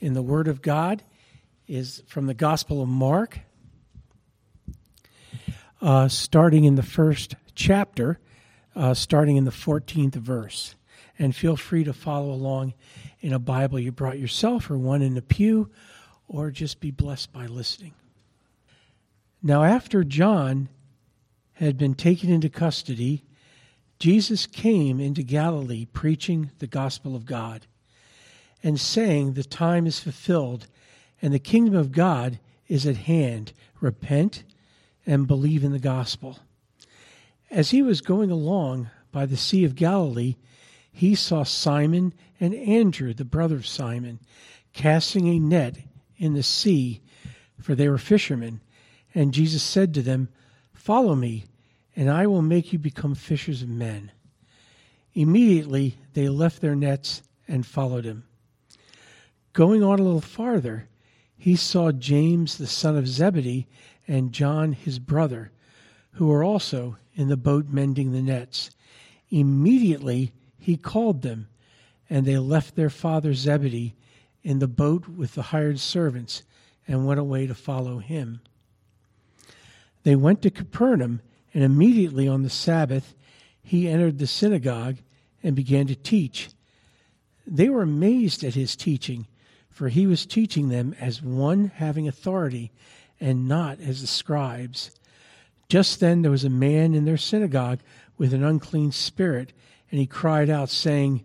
in the Word of God is from the Gospel of Mark, uh, starting in the first chapter, uh, starting in the 14th verse. And feel free to follow along in a Bible you brought yourself or one in the pew, or just be blessed by listening. Now, after John had been taken into custody, Jesus came into Galilee preaching the gospel of God and saying, The time is fulfilled and the kingdom of God is at hand. Repent and believe in the gospel. As he was going along by the Sea of Galilee, he saw Simon and Andrew, the brother of Simon, casting a net in the sea, for they were fishermen. And Jesus said to them, Follow me, and I will make you become fishers of men. Immediately they left their nets and followed him. Going on a little farther, he saw James the son of Zebedee and John his brother, who were also in the boat mending the nets. Immediately he called them, and they left their father Zebedee in the boat with the hired servants and went away to follow him. They went to Capernaum, and immediately on the Sabbath he entered the synagogue and began to teach. They were amazed at his teaching, for he was teaching them as one having authority and not as the scribes. Just then there was a man in their synagogue with an unclean spirit, and he cried out, saying,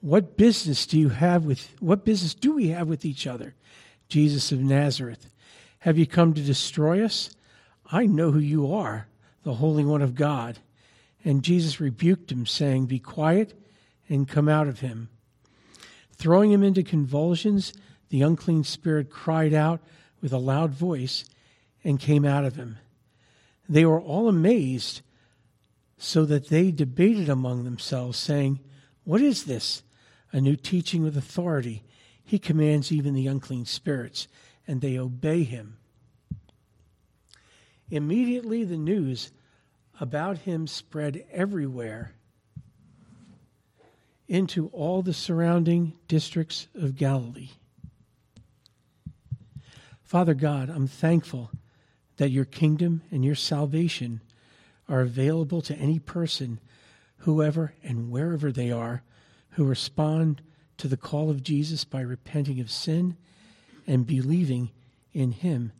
What business do you have with what business do we have with each other? Jesus of Nazareth, have you come to destroy us? I know who you are, the Holy One of God. And Jesus rebuked him, saying, Be quiet and come out of him. Throwing him into convulsions, the unclean spirit cried out with a loud voice and came out of him. They were all amazed, so that they debated among themselves, saying, What is this? A new teaching with authority. He commands even the unclean spirits, and they obey him. Immediately the news about him spread everywhere into all the surrounding districts of Galilee. Father God, I'm thankful that your kingdom and your salvation are available to any person, whoever and wherever they are, who respond to the call of Jesus by repenting of sin and believing in him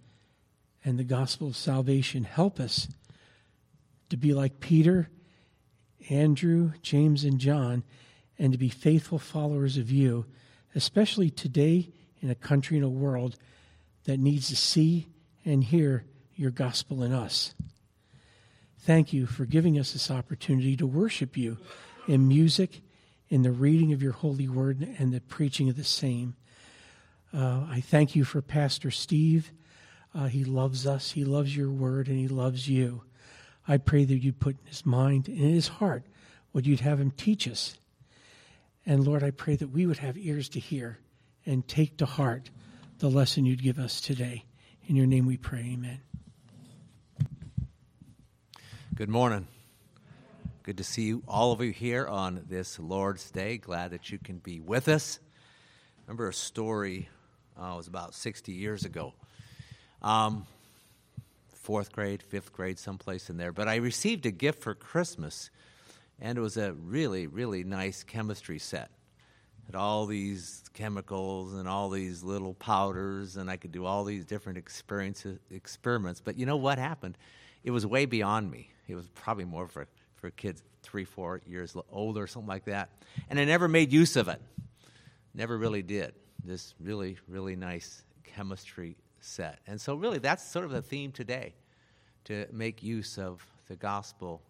and the gospel of salvation. Help us to be like Peter, Andrew, James, and John, and to be faithful followers of you, especially today in a country and a world that needs to see and hear your gospel in us. Thank you for giving us this opportunity to worship you in music, in the reading of your holy word, and the preaching of the same. Uh, I thank you for Pastor Steve. Uh, he loves us, he loves your word, and he loves you. I pray that you'd put in his mind and in his heart what you'd have him teach us. And Lord, I pray that we would have ears to hear and take to heart the lesson you'd give us today. In your name we pray, amen. Good morning. Good to see you, all of you here on this Lord's Day. Glad that you can be with us. remember a story, uh, it was about 60 years ago. Um, fourth grade, fifth grade, someplace in there. But I received a gift for Christmas, and it was a really, really nice chemistry set. Had all these chemicals and all these little powders, and I could do all these different experiences, experiments. But you know what happened? It was way beyond me. It was probably more for, for kids three, four years old or something like that. And I never made use of it. Never really did. This really, really nice chemistry set. And so, really, that's sort of the theme today to make use of the gospel,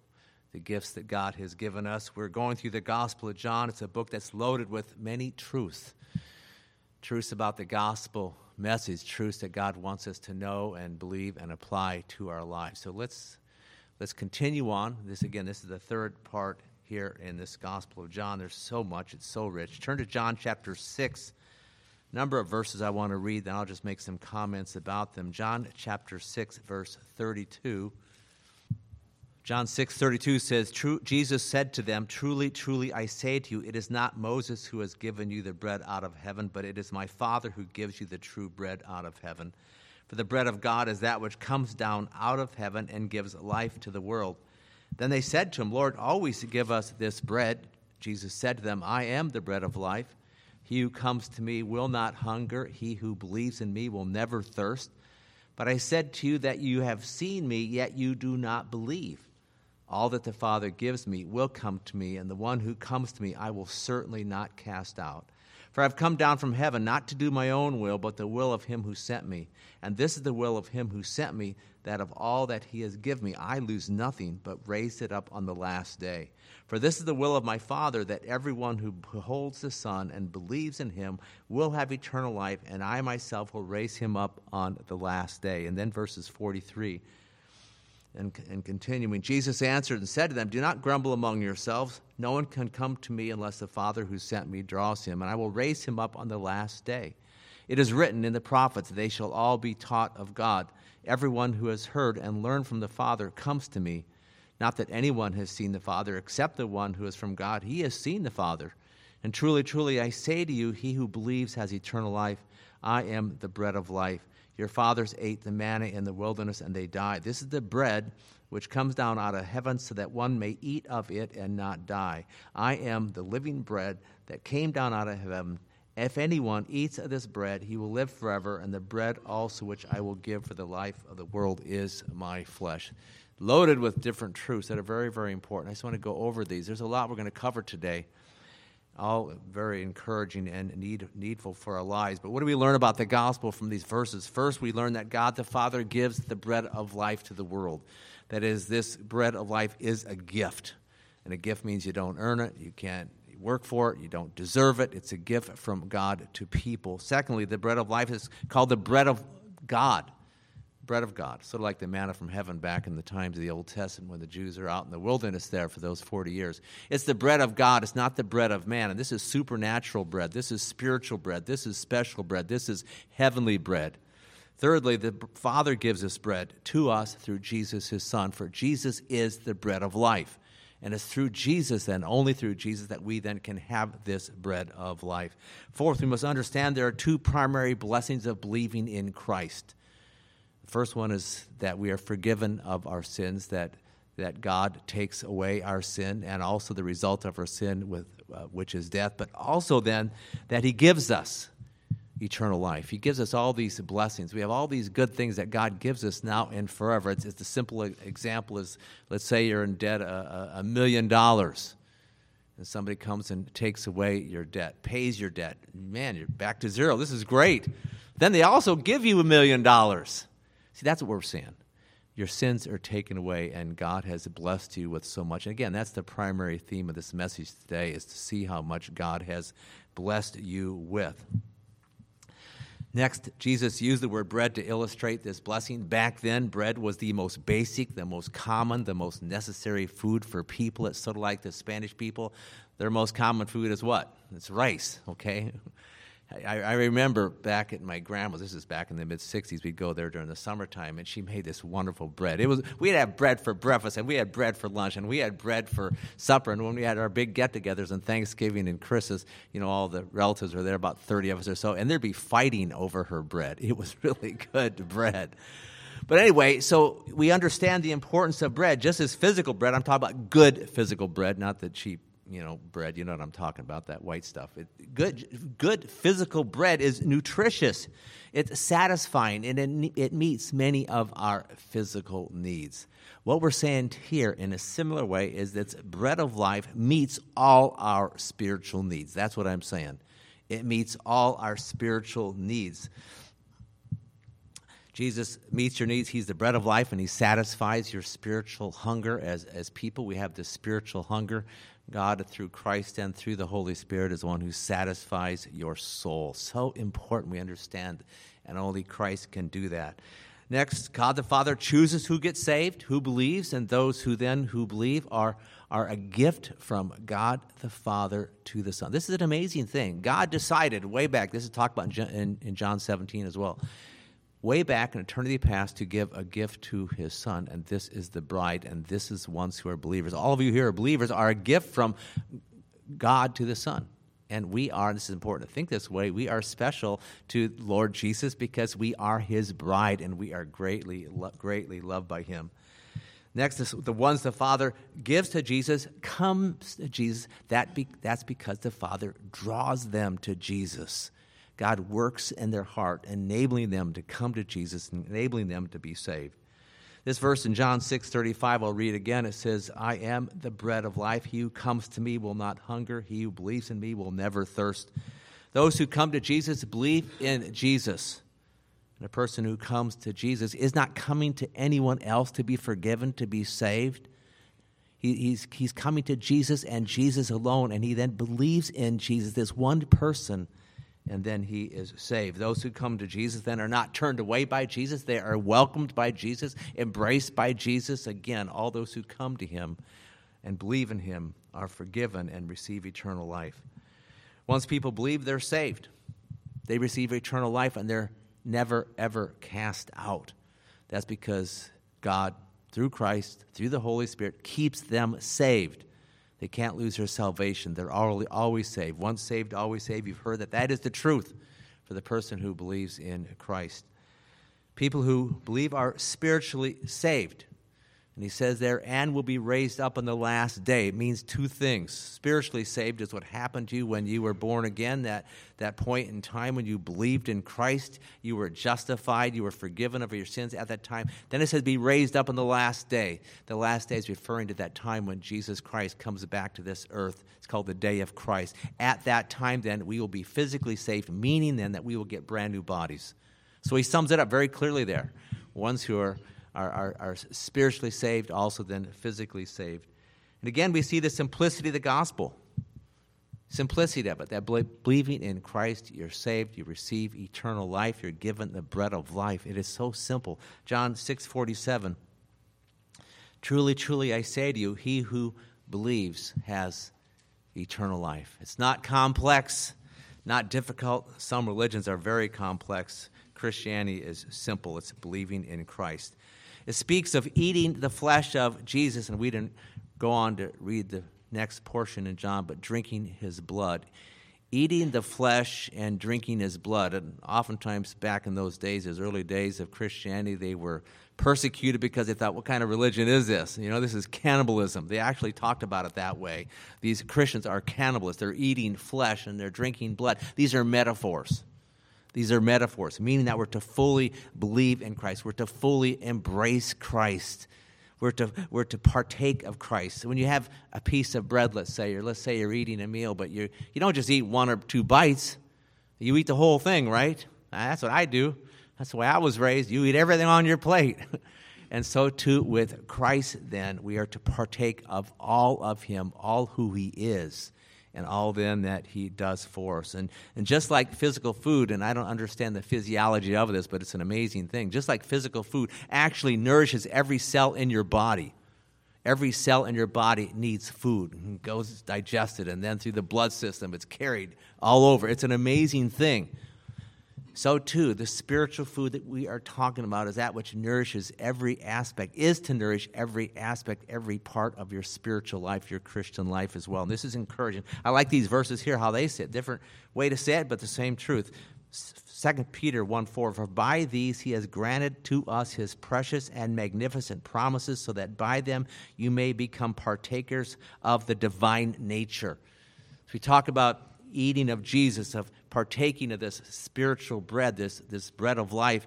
the gifts that God has given us. We're going through the Gospel of John. It's a book that's loaded with many truths truths about the gospel message, truths that God wants us to know and believe and apply to our lives. So let's let's continue on. This again, this is the third part here in this Gospel of John. There's so much, it's so rich. Turn to John chapter 6 number of verses I want to read, then I'll just make some comments about them. John chapter 6, verse 32. John 6:32 says, True, Jesus said to them, "Truly, truly I say to you, it is not Moses who has given you the bread out of heaven, but it is my Father who gives you the true bread out of heaven. For the bread of God is that which comes down out of heaven and gives life to the world." Then they said to him, "Lord, always give us this bread." Jesus said to them, "I am the bread of life. He who comes to me will not hunger; he who believes in me will never thirst." But I said to you that you have seen me, yet you do not believe. All that the Father gives me will come to me, and the one who comes to me I will certainly not cast out. For I have come down from heaven not to do my own will, but the will of him who sent me. And this is the will of him who sent me, that of all that he has given me I lose nothing, but raise it up on the last day. For this is the will of my Father, that everyone who beholds the Son and believes in him will have eternal life, and I myself will raise him up on the last day. And then verses 43 and, and continuing, Jesus answered and said to them, Do not grumble among yourselves. No one can come to me unless the Father who sent me draws him, and I will raise him up on the last day. It is written in the prophets, They shall all be taught of God. Everyone who has heard and learned from the Father comes to me. Not that anyone has seen the Father except the one who is from God. He has seen the Father. And truly, truly, I say to you, he who believes has eternal life. I am the bread of life. Your fathers ate the manna in the wilderness and they died. This is the bread which comes down out of heaven so that one may eat of it and not die. I am the living bread that came down out of heaven. If anyone eats of this bread, he will live forever, and the bread also which I will give for the life of the world is my flesh. Loaded with different truths that are very, very important. I just want to go over these. There's a lot we're going to cover today all very encouraging and need, needful for our lives. But what do we learn about the gospel from these verses? First, we learn that God the Father gives the bread of life to the world. That is, this bread of life is a gift. And a gift means you don't earn it, you can't work for it, you don't deserve it. It's a gift from God to people. Secondly, the bread of life is called the bread of God bread of God, sort of like the manna from heaven back in the times of the Old Testament when the Jews are out in the wilderness there for those 40 years. It's the bread of God, it's not the bread of man. And this is supernatural bread, this is spiritual bread, this is special bread, this is heavenly bread. Thirdly, the Father gives this bread to us through Jesus, his Son, for Jesus is the bread of life. And it's through Jesus, then, only through Jesus, that we then can have this bread of life. Fourth, we must understand there are two primary blessings of believing in Christ. First one is that we are forgiven of our sins, that, that God takes away our sin and also the result of our sin, with, uh, which is death, but also then that He gives us eternal life. He gives us all these blessings. We have all these good things that God gives us now and forever. It's, it's the simple example is let's say you're in debt a, a million dollars and somebody comes and takes away your debt, pays your debt. Man, you're back to zero. This is great. Then they also give you a million dollars. See, that's what we're saying. Your sins are taken away, and God has blessed you with so much. And again, that's the primary theme of this message today: is to see how much God has blessed you with. Next, Jesus used the word bread to illustrate this blessing. Back then, bread was the most basic, the most common, the most necessary food for people. It's sort of like the Spanish people. Their most common food is what? It's rice, okay? I, I, remember back at my grandma's, this is back in the mid 60s, we'd go there during the summertime, and she made this wonderful bread. It was, we'd have bread for breakfast, and we had bread for lunch, and we had bread for supper. And when we had our big get togethers on Thanksgiving and Christmas, you know, all the relatives were there, about 30 of us or so, and there'd be fighting over her bread. It was really good bread. But anyway, so we understand the importance of bread, just as physical bread. I'm talking about good physical bread, not the cheap you know bread you know what i'm talking about that white stuff it, good good physical bread is nutritious it's satisfying and it, it meets many of our physical needs what we're saying here in a similar way is that bread of life meets all our spiritual needs that's what i'm saying it meets all our spiritual needs Jesus meets your needs. He's the bread of life, and He satisfies your spiritual hunger. As, as people, we have this spiritual hunger. God, through Christ and through the Holy Spirit, is one who satisfies your soul. So important we understand, and only Christ can do that. Next, God the Father chooses who gets saved, who believes, and those who then who believe are, are a gift from God the Father to the Son. This is an amazing thing. God decided way back, this is talked about in, in John 17 as well way back in eternity past to give a gift to his son, and this is the bride, and this is the ones who are believers. All of you here are believers, are a gift from God to the Son. And we are, this is important to think this way, we are special to Lord Jesus because we are his bride and we are greatly, greatly loved by him. Next, is the ones the Father gives to Jesus comes to Jesus. That be, that's because the Father draws them to Jesus. God works in their heart, enabling them to come to Jesus, and enabling them to be saved. This verse in John 6 35, I'll read again. It says, I am the bread of life. He who comes to me will not hunger. He who believes in me will never thirst. Those who come to Jesus believe in Jesus. And a person who comes to Jesus is not coming to anyone else to be forgiven, to be saved. He, he's, he's coming to Jesus and Jesus alone, and he then believes in Jesus, this one person and then he is saved. Those who come to Jesus then are not turned away by Jesus, they are welcomed by Jesus, embraced by Jesus. Again, all those who come to him and believe in him are forgiven and receive eternal life. Once people believe, they're saved. They receive eternal life and they're never, ever cast out. That's because God, through Christ, through the Holy Spirit, keeps them saved. They can't lose their salvation. They're always saved. Once saved, always saved. You've heard that. That is the truth for the person who believes in Christ. People who believe are spiritually saved. And he says there, and will be raised up on the last day. It means two things. Spiritually saved is what happened to you when you were born again, that, that point in time when you believed in Christ. You were justified, you were forgiven of your sins at that time. Then it says, be raised up on the last day. The last day is referring to that time when Jesus Christ comes back to this earth. It's called the day of Christ. At that time, then, we will be physically saved, meaning then that we will get brand new bodies. So he sums it up very clearly there. Ones who are are, are, are spiritually saved, also then physically saved. And again, we see the simplicity of the gospel. Simplicity of it, that believing in Christ, you're saved, you receive eternal life, you're given the bread of life. It is so simple. John 6 47. Truly, truly, I say to you, he who believes has eternal life. It's not complex, not difficult. Some religions are very complex. Christianity is simple, it's believing in Christ. It speaks of eating the flesh of Jesus, and we didn't go on to read the next portion in John, but drinking his blood. Eating the flesh and drinking his blood. And oftentimes, back in those days, those early days of Christianity, they were persecuted because they thought, what kind of religion is this? You know, this is cannibalism. They actually talked about it that way. These Christians are cannibalists. They're eating flesh and they're drinking blood. These are metaphors. These are metaphors, meaning that we're to fully believe in Christ. We're to fully embrace Christ. We're to, we're to partake of Christ. When you have a piece of bread, let's say, or let's say you're eating a meal, but you, you don't just eat one or two bites, you eat the whole thing, right? Ah, that's what I do. That's the way I was raised. You eat everything on your plate. and so too with Christ, then, we are to partake of all of Him, all who He is and all then that he does for us. And, and just like physical food, and I don't understand the physiology of this, but it's an amazing thing. Just like physical food actually nourishes every cell in your body. Every cell in your body needs food and goes digested, and then through the blood system, it's carried all over. It's an amazing thing. So, too, the spiritual food that we are talking about is that which nourishes every aspect, is to nourish every aspect, every part of your spiritual life, your Christian life as well. And this is encouraging. I like these verses here, how they say it. Different way to say it, but the same truth. 2 Peter 1 4, for by these he has granted to us his precious and magnificent promises, so that by them you may become partakers of the divine nature. So we talk about eating of Jesus, of partaking of this spiritual bread, this, this bread of life,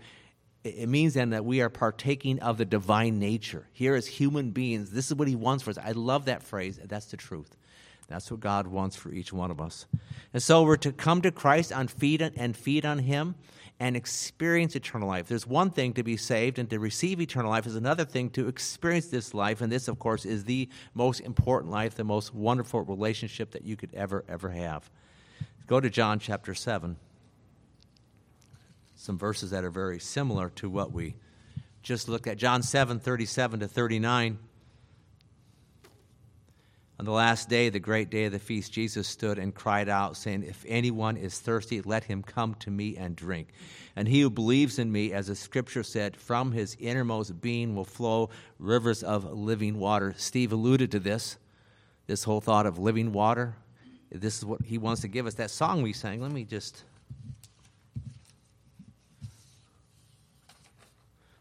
it means then that we are partaking of the divine nature. Here as human beings, this is what he wants for us. I love that phrase. That's the truth. That's what God wants for each one of us. And so we're to come to Christ and feed and feed on him and experience eternal life. There's one thing to be saved and to receive eternal life is another thing to experience this life and this of course is the most important life, the most wonderful relationship that you could ever ever have. Go to John chapter 7. Some verses that are very similar to what we just looked at. John 7 37 to 39. On the last day, the great day of the feast, Jesus stood and cried out, saying, If anyone is thirsty, let him come to me and drink. And he who believes in me, as the scripture said, from his innermost being will flow rivers of living water. Steve alluded to this, this whole thought of living water. This is what he wants to give us. That song we sang, let me just.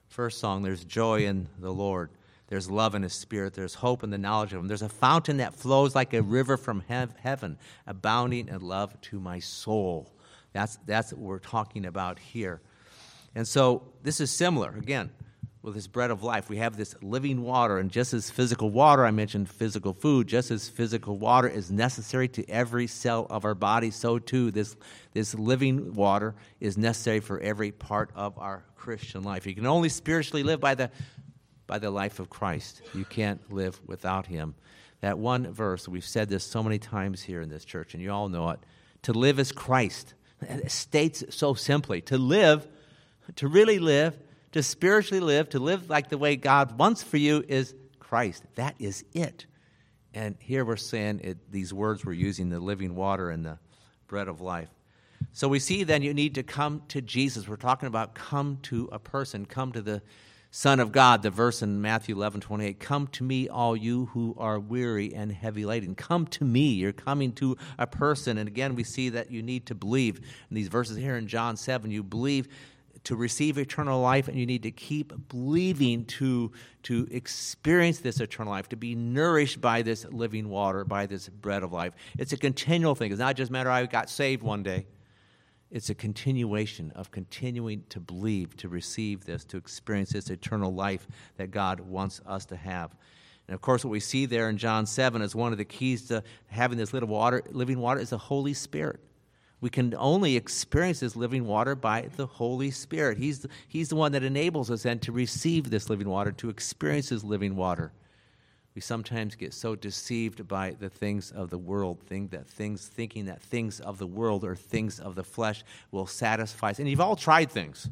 First song, there's joy in the Lord. There's love in His Spirit. There's hope in the knowledge of Him. There's a fountain that flows like a river from heaven, abounding in love to my soul. That's, that's what we're talking about here. And so this is similar, again, with this bread of life. We have this living water, and just as physical water, I mentioned physical food, just as physical water is necessary to every cell of our body, so too this, this living water is necessary for every part of our Christian life. You can only spiritually live by the by the life of Christ. You can't live without him. That one verse, we've said this so many times here in this church, and you all know it. To live is Christ. It states so simply. To live, to really live, to spiritually live, to live like the way God wants for you is Christ. That is it. And here we're saying it, these words we're using the living water and the bread of life. So we see then you need to come to Jesus. We're talking about come to a person, come to the Son of God, the verse in Matthew 11, 28, come to me, all you who are weary and heavy laden. Come to me. You're coming to a person. And again, we see that you need to believe. In these verses here in John 7, you believe to receive eternal life, and you need to keep believing to, to experience this eternal life, to be nourished by this living water, by this bread of life. It's a continual thing. It's not just a matter I got saved one day. It's a continuation of continuing to believe, to receive this, to experience this eternal life that God wants us to have. And of course, what we see there in John 7 is one of the keys to having this little water, living water is the Holy Spirit. We can only experience this living water by the Holy Spirit. He's the, he's the one that enables us then to receive this living water, to experience this living water we sometimes get so deceived by the things of the world, think that things, thinking that things of the world or things of the flesh will satisfy us. And you've all tried things.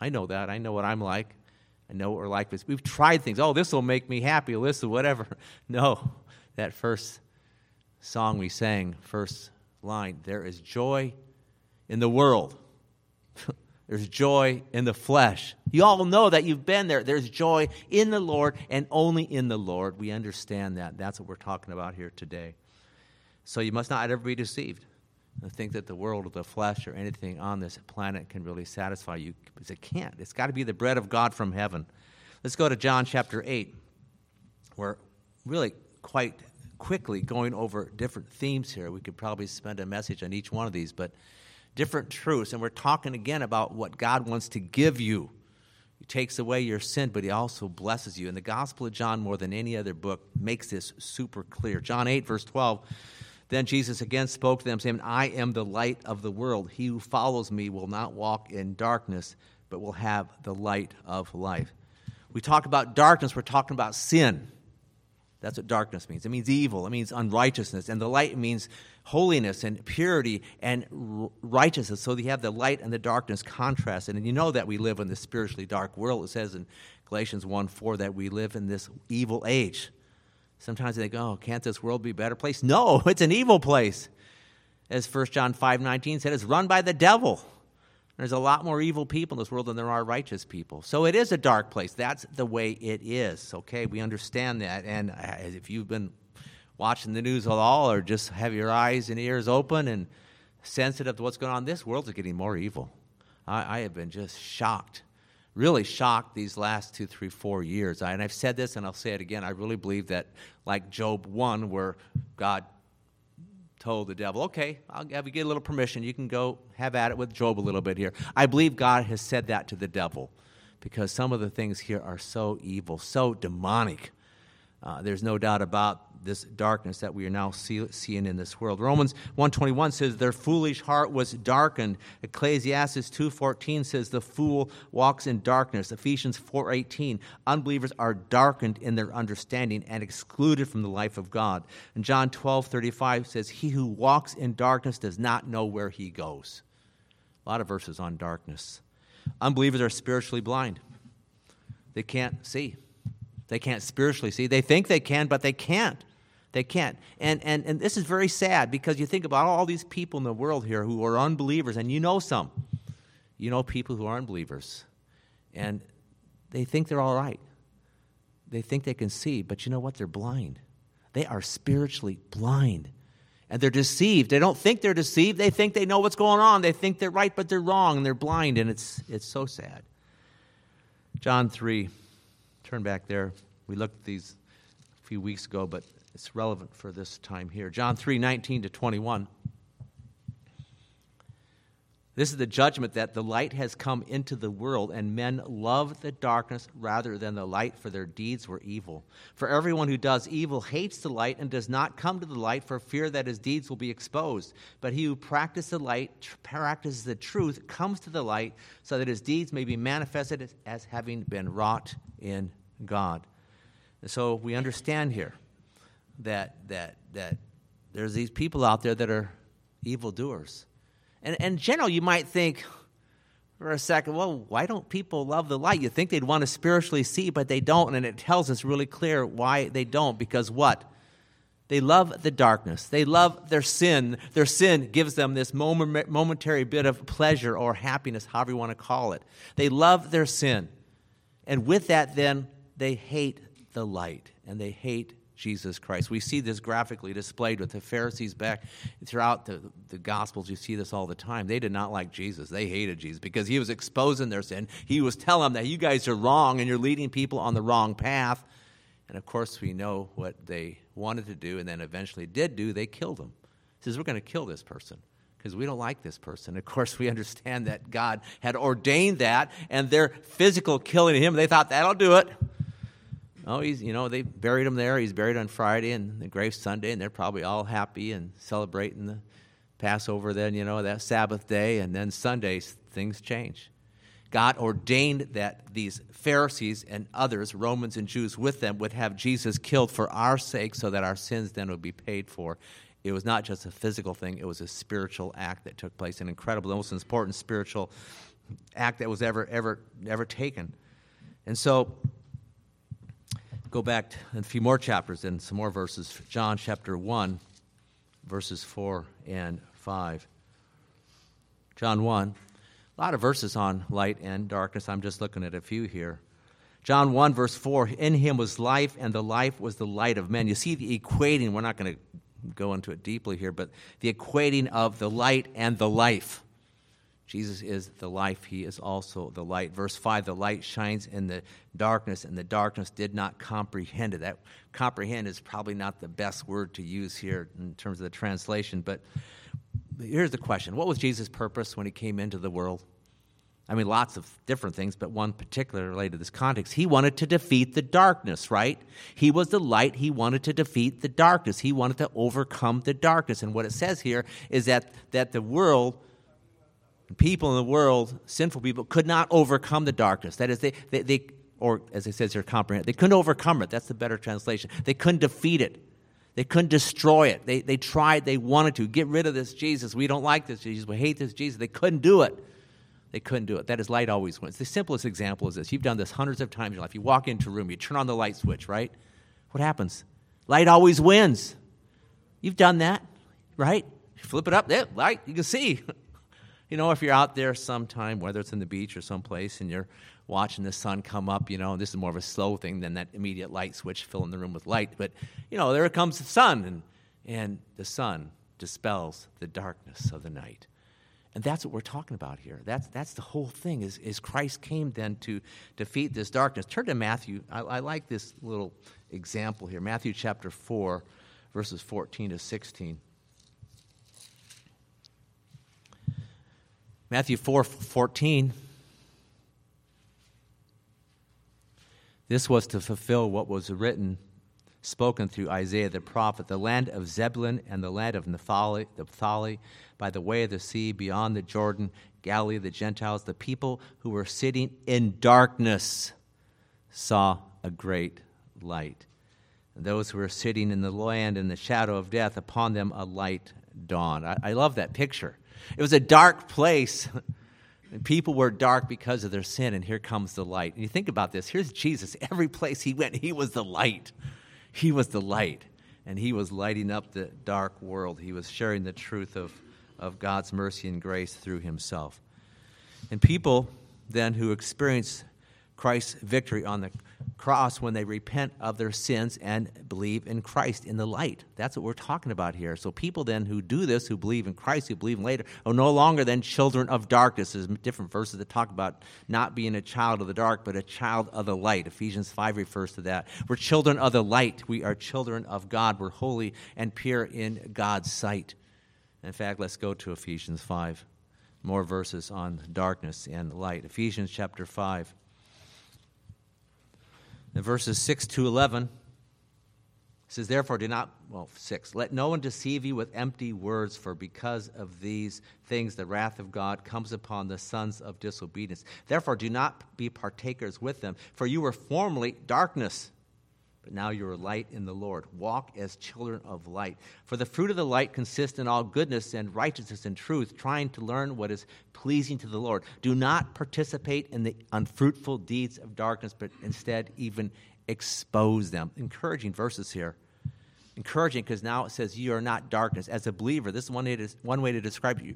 I know that. I know what I'm like. I know what we're like. We've tried things. Oh, this will make me happy. This will whatever. No, that first song we sang, first line, there is joy in the world. There's joy in the flesh. You all know that you've been there. There's joy in the Lord and only in the Lord. We understand that. That's what we're talking about here today. So you must not ever be deceived and think that the world or the flesh or anything on this planet can really satisfy you because it can't. It's got to be the bread of God from heaven. Let's go to John chapter 8. We're really quite quickly going over different themes here. We could probably spend a message on each one of these, but different truths. And we're talking again about what God wants to give you. He takes away your sin, but He also blesses you. And the Gospel of John, more than any other book, makes this super clear. John 8, verse 12. Then Jesus again spoke to them, saying, I am the light of the world. He who follows me will not walk in darkness, but will have the light of life. We talk about darkness, we're talking about sin. That's what darkness means. It means evil, it means unrighteousness. And the light means holiness and purity and righteousness. So you have the light and the darkness contrasted. And you know that we live in this spiritually dark world. It says in Galatians 1 4 that we live in this evil age. Sometimes they go, oh, can't this world be a better place? No, it's an evil place. As 1 John 5 19 said, it's run by the devil. There's a lot more evil people in this world than there are righteous people. So it is a dark place. That's the way it is. Okay, we understand that. And uh, if you've been watching the news at all or just have your eyes and ears open and sensitive to what's going on, this world is getting more evil. I, I have been just shocked, really shocked these last two, three, four years. I, and I've said this and I'll say it again. I really believe that, like Job 1, where God told the devil, okay, I'll have you get a little permission. You can go have at it with Job a little bit here. I believe God has said that to the devil because some of the things here are so evil, so demonic. Uh, there's no doubt about this darkness that we are now see, seeing in this world. Romans 121 says their foolish heart was darkened. Ecclesiastes 2:14 says the fool walks in darkness. Ephesians 4:18 unbelievers are darkened in their understanding and excluded from the life of God. And John 12:35 says he who walks in darkness does not know where he goes. A lot of verses on darkness. Unbelievers are spiritually blind. They can't see. They can't spiritually see. They think they can, but they can't. They can't. And, and, and this is very sad because you think about all these people in the world here who are unbelievers, and you know some. You know people who are unbelievers. And they think they're all right. They think they can see, but you know what? They're blind. They are spiritually blind. And they're deceived. They don't think they're deceived. They think they know what's going on. They think they're right, but they're wrong, and they're blind, and it's, it's so sad. John 3, turn back there. We looked at these a few weeks ago, but it's relevant for this time here. John 3 19 to 21. This is the judgment that the light has come into the world, and men love the darkness rather than the light, for their deeds were evil. For everyone who does evil hates the light and does not come to the light for fear that his deeds will be exposed. But he who practices the light, practices the truth, comes to the light, so that his deeds may be manifested as having been wrought in God. And so we understand here that, that, that there's these people out there that are evildoers. And, in general, you might think for a second, well, why don't people love the light? You think they'd want to spiritually see, but they don't. And it tells us really clear why they don't. Because what? They love the darkness. They love their sin. Their sin gives them this moment, momentary bit of pleasure or happiness, however you want to call it. They love their sin. And with that, then, they hate the light and they hate Jesus Christ. We see this graphically displayed with the Pharisees back throughout the, the Gospels. You see this all the time. They did not like Jesus. They hated Jesus because he was exposing their sin. He was telling them that you guys are wrong and you're leading people on the wrong path. And of course, we know what they wanted to do and then eventually did do. They killed him. He says, We're going to kill this person because we don't like this person. Of course, we understand that God had ordained that, and their physical killing him, they thought that'll do it. Oh, he's, you know, they buried him there. He's buried on Friday and the grave Sunday, and they're probably all happy and celebrating the Passover then, you know, that Sabbath day. And then Sundays, things change. God ordained that these Pharisees and others, Romans and Jews with them, would have Jesus killed for our sake so that our sins then would be paid for. It was not just a physical thing, it was a spiritual act that took place, an incredible, the most important spiritual act that was ever, ever, ever taken. And so go back a few more chapters and some more verses. John chapter 1, verses 4 and 5. John 1, a lot of verses on light and darkness. I'm just looking at a few here. John 1, verse 4 In him was life, and the life was the light of men. You see the equating, we're not going to go into it deeply here, but the equating of the light and the life. Jesus is the life, he is also the light. Verse 5 the light shines in the darkness, and the darkness did not comprehend it. That comprehend is probably not the best word to use here in terms of the translation, but here's the question What was Jesus' purpose when he came into the world? I mean, lots of different things, but one particular related to this context. He wanted to defeat the darkness, right? He was the light. He wanted to defeat the darkness. He wanted to overcome the darkness. And what it says here is that, that the world people in the world, sinful people, could not overcome the darkness. That is, they, they, they or as it says here, comprehend. They couldn't overcome it. That's the better translation. They couldn't defeat it. They couldn't destroy it. They, they tried, they wanted to. Get rid of this Jesus. We don't like this Jesus. We hate this Jesus. They couldn't do it. They couldn't do it. That is, light always wins. The simplest example is this. You've done this hundreds of times in your life. You walk into a room, you turn on the light switch, right? What happens? Light always wins. You've done that, right? You flip it up, there, light, you can see. you know, if you're out there sometime, whether it's in the beach or someplace, and you're watching the sun come up, you know, this is more of a slow thing than that immediate light switch filling the room with light. But, you know, there comes the sun, and, and the sun dispels the darkness of the night. And that's what we're talking about here. That's, that's the whole thing, is, is Christ came then to defeat this darkness. Turn to Matthew. I, I like this little example here. Matthew chapter 4, verses 14 to 16. Matthew 4 14. This was to fulfill what was written, spoken through Isaiah the prophet the land of Zebulun and the land of Naphtali, by the way of the sea, beyond the Jordan, Galilee, the Gentiles, the people who were sitting in darkness saw a great light. And those who were sitting in the land in the shadow of death, upon them a light dawned. I, I love that picture. It was a dark place. People were dark because of their sin, and here comes the light. And you think about this here's Jesus. Every place he went, he was the light. He was the light. and he was lighting up the dark world. He was sharing the truth of, of God's mercy and grace through himself. And people then who experience Christ's victory on the cross when they repent of their sins and believe in Christ in the light. That's what we're talking about here. So people then who do this, who believe in Christ, who believe in later, are no longer then children of darkness. There's different verses that talk about not being a child of the dark, but a child of the light. Ephesians 5 refers to that. We're children of the light. We are children of God. We're holy and pure in God's sight. In fact, let's go to Ephesians 5. More verses on darkness and light. Ephesians chapter 5. Verses 6 to 11, it says, Therefore, do not, well, 6, let no one deceive you with empty words, for because of these things the wrath of God comes upon the sons of disobedience. Therefore, do not be partakers with them, for you were formerly darkness but now you are light in the Lord. Walk as children of light. For the fruit of the light consists in all goodness and righteousness and truth, trying to learn what is pleasing to the Lord. Do not participate in the unfruitful deeds of darkness, but instead even expose them. Encouraging verses here. Encouraging because now it says you are not darkness. As a believer, this is one way to, one way to describe you.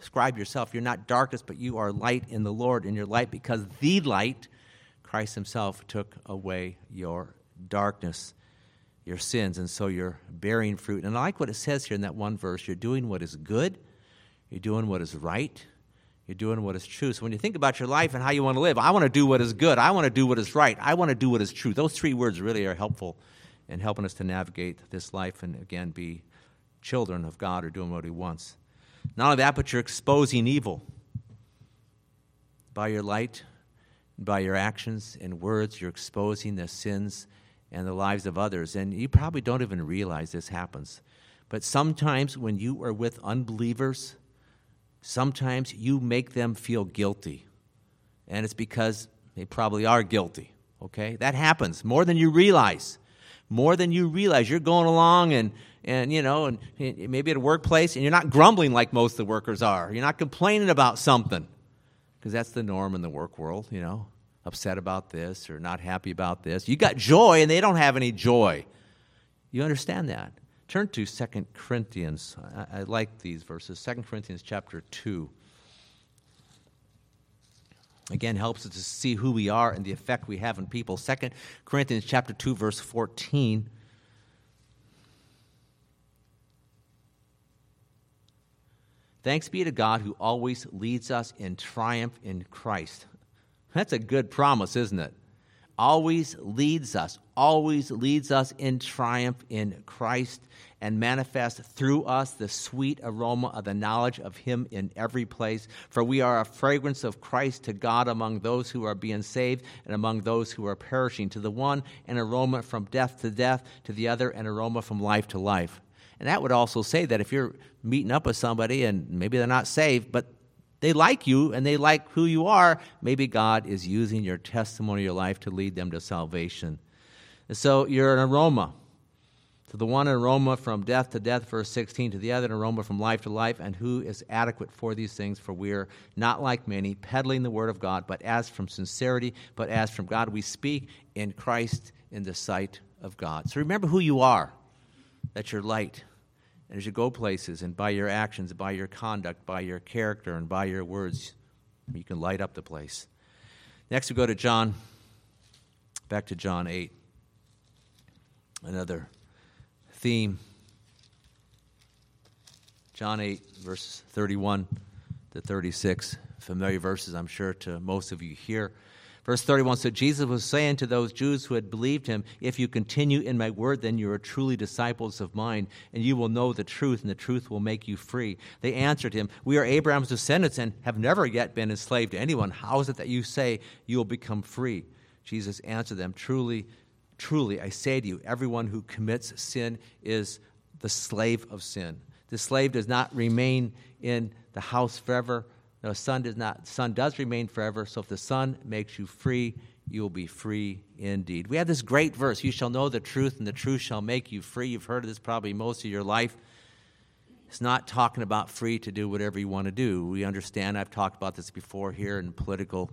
Describe yourself. You're not darkness, but you are light in the Lord, in your light, because the light, Christ Himself, took away your darkness, your sins, and so you're bearing fruit. And I like what it says here in that one verse you're doing what is good, you're doing what is right, you're doing what is true. So when you think about your life and how you want to live, I want to do what is good, I want to do what is right, I want to do what is true. Those three words really are helpful in helping us to navigate this life and again be children of God or doing what He wants. Not only that, but you're exposing evil by your light, by your actions and words. You're exposing the sins and the lives of others. And you probably don't even realize this happens. But sometimes when you are with unbelievers, sometimes you make them feel guilty. And it's because they probably are guilty. Okay? That happens more than you realize. More than you realize. You're going along and and you know, and maybe at a workplace, and you're not grumbling like most of the workers are. You're not complaining about something, because that's the norm in the work world. You know, upset about this or not happy about this. You got joy and they don't have any joy. You understand that? Turn to 2 Corinthians. I, I like these verses. 2 Corinthians chapter 2. Again, helps us to see who we are and the effect we have on people. 2 Corinthians chapter 2, verse 14. Thanks be to God who always leads us in triumph in Christ. That's a good promise, isn't it? Always leads us, always leads us in triumph in Christ and manifests through us the sweet aroma of the knowledge of Him in every place. For we are a fragrance of Christ to God among those who are being saved and among those who are perishing. To the one, an aroma from death to death, to the other, an aroma from life to life. And that would also say that if you're meeting up with somebody and maybe they're not saved, but they like you and they like who you are, maybe God is using your testimony, your life to lead them to salvation. And so you're an aroma. To the one, aroma from death to death, verse 16, to the other, aroma from life to life, and who is adequate for these things? For we are not like many, peddling the word of God, but as from sincerity, but as from God, we speak in Christ in the sight of God. So remember who you are, that you're light, and as you go places and by your actions, by your conduct, by your character, and by your words, you can light up the place. Next, we go to John, back to John 8. Another theme. John 8, verses 31 to 36. Familiar verses, I'm sure, to most of you here. Verse 31 So Jesus was saying to those Jews who had believed him, If you continue in my word, then you are truly disciples of mine, and you will know the truth, and the truth will make you free. They answered him, We are Abraham's descendants and have never yet been enslaved to anyone. How is it that you say you will become free? Jesus answered them, Truly, truly, I say to you, everyone who commits sin is the slave of sin. The slave does not remain in the house forever the Son does not. Son does remain forever. So if the Son makes you free, you will be free indeed. We have this great verse: "You shall know the truth, and the truth shall make you free." You've heard of this probably most of your life. It's not talking about free to do whatever you want to do. We understand. I've talked about this before here in political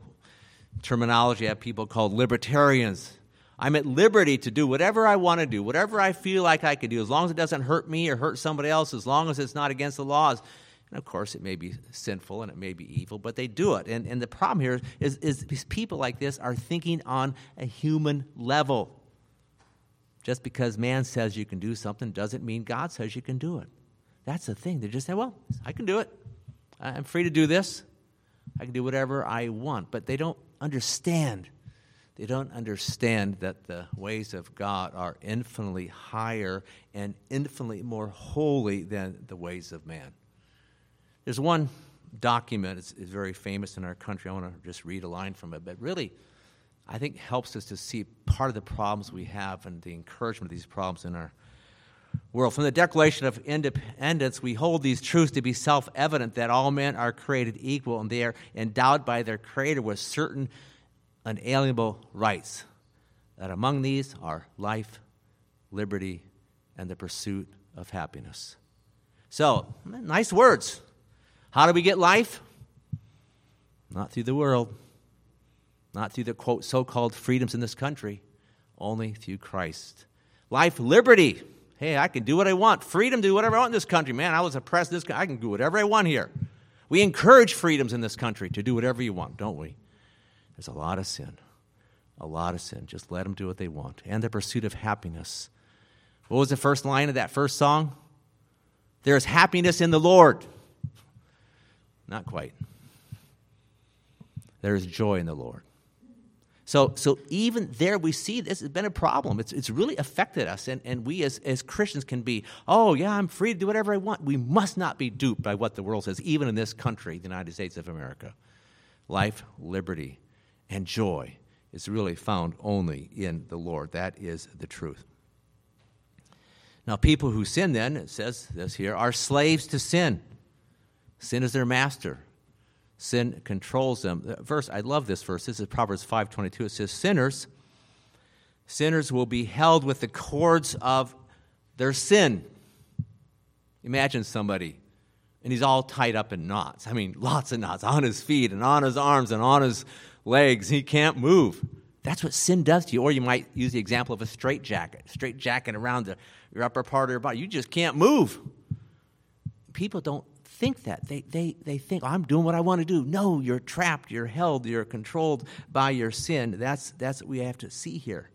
terminology. I have people called libertarians. I'm at liberty to do whatever I want to do, whatever I feel like I can do, as long as it doesn't hurt me or hurt somebody else, as long as it's not against the laws. And of course, it may be sinful and it may be evil, but they do it. And, and the problem here is, is, is people like this are thinking on a human level. Just because man says you can do something doesn't mean God says you can do it. That's the thing. They just say, well, I can do it. I'm free to do this. I can do whatever I want. But they don't understand they don't understand that the ways of God are infinitely higher and infinitely more holy than the ways of man. There's one document, it's very famous in our country. I want to just read a line from it, but really, I think helps us to see part of the problems we have and the encouragement of these problems in our world. From the Declaration of Independence, we hold these truths to be self evident that all men are created equal and they are endowed by their Creator with certain unalienable rights. That among these are life, liberty, and the pursuit of happiness. So, nice words. How do we get life? Not through the world, not through the quote so called freedoms in this country, only through Christ. Life, liberty. Hey, I can do what I want. Freedom to do whatever I want in this country. Man, I was oppressed in this country. I can do whatever I want here. We encourage freedoms in this country to do whatever you want, don't we? There's a lot of sin. A lot of sin. Just let them do what they want. And the pursuit of happiness. What was the first line of that first song? There is happiness in the Lord. Not quite. There is joy in the Lord. So, so even there, we see this has been a problem. It's, it's really affected us. And, and we as, as Christians can be, oh, yeah, I'm free to do whatever I want. We must not be duped by what the world says, even in this country, the United States of America. Life, liberty, and joy is really found only in the Lord. That is the truth. Now, people who sin, then, it says this here, are slaves to sin. Sin is their master. Sin controls them. Verse, I love this verse. This is Proverbs 5.22. It says, Sinners, sinners will be held with the cords of their sin. Imagine somebody, and he's all tied up in knots. I mean, lots of knots on his feet and on his arms and on his legs. He can't move. That's what sin does to you. Or you might use the example of a straight jacket, straight jacket around the, your upper part of your body. You just can't move. People don't think that. They, they, they think, oh, I'm doing what I want to do. No, you're trapped, you're held, you're controlled by your sin. That's, that's what we have to see here.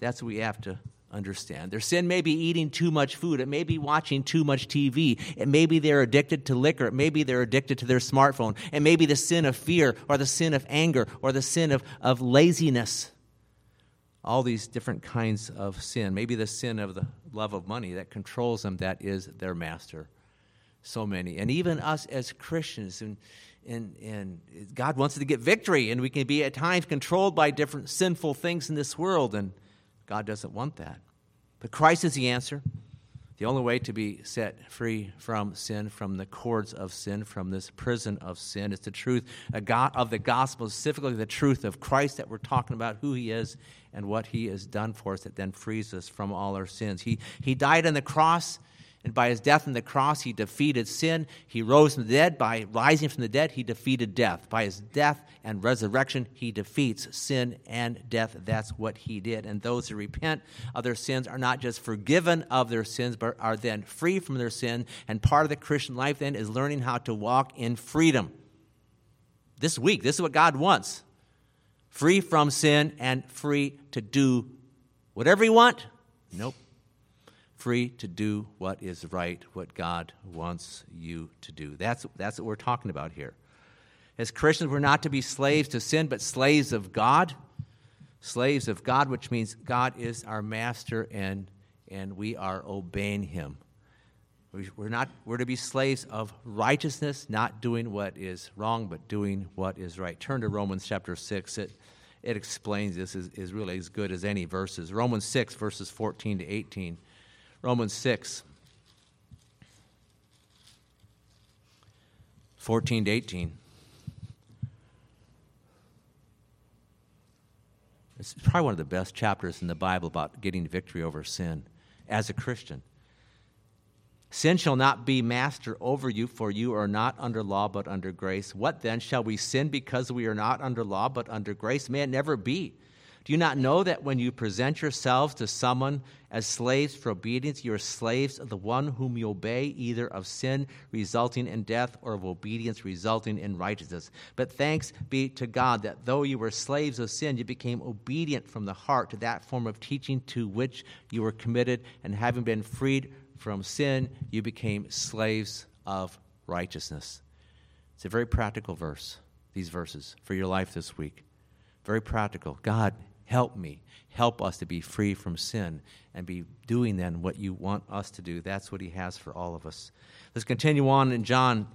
That's what we have to understand. Their sin may be eating too much food. It may be watching too much TV. It may be they're addicted to liquor. It may be they're addicted to their smartphone. It may be the sin of fear or the sin of anger or the sin of, of laziness. All these different kinds of sin. Maybe the sin of the love of money that controls them, that is their master. So many. And even us as Christians, and, and, and God wants us to get victory, and we can be at times controlled by different sinful things in this world. And God doesn't want that. But Christ is the answer. The only way to be set free from sin, from the cords of sin, from this prison of sin, It's the truth uh, of the gospel, specifically the truth of Christ that we're talking about, who he is and what he has done for us, that then frees us from all our sins. He, he died on the cross and by his death on the cross, he defeated sin. He rose from the dead. By rising from the dead, he defeated death. By his death and resurrection, he defeats sin and death. That's what he did. And those who repent of their sins are not just forgiven of their sins, but are then free from their sin. And part of the Christian life then is learning how to walk in freedom. This week, this is what God wants free from sin and free to do whatever you want. Nope free to do what is right, what God wants you to do. That's, that's what we're talking about here. As Christians, we're not to be slaves to sin, but slaves of God. Slaves of God, which means God is our master and, and we are obeying him. We're, not, we're to be slaves of righteousness, not doing what is wrong, but doing what is right. Turn to Romans chapter 6. It, it explains this is, is really as good as any verses. Romans 6, verses 14 to 18. Romans 6, 14 to 18. It's probably one of the best chapters in the Bible about getting victory over sin as a Christian. Sin shall not be master over you, for you are not under law but under grace. What then? Shall we sin because we are not under law but under grace? May it never be. Do you not know that when you present yourselves to someone as slaves for obedience, you are slaves of the one whom you obey, either of sin resulting in death or of obedience resulting in righteousness? But thanks be to God that though you were slaves of sin, you became obedient from the heart to that form of teaching to which you were committed, and having been freed from sin, you became slaves of righteousness. It's a very practical verse, these verses, for your life this week. Very practical. God, help me. Help us to be free from sin and be doing then what you want us to do. That's what He has for all of us. Let's continue on in John.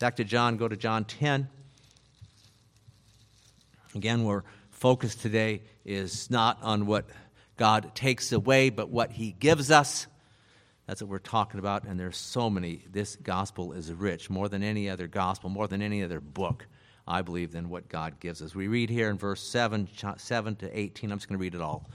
Back to John, go to John 10. Again, we're focused today is not on what God takes away, but what He gives us. That's what we're talking about, and there's so many. This gospel is rich, more than any other gospel, more than any other book, I believe, than what God gives us. We read here in verse 7, 7 to 18. I'm just going to read it all.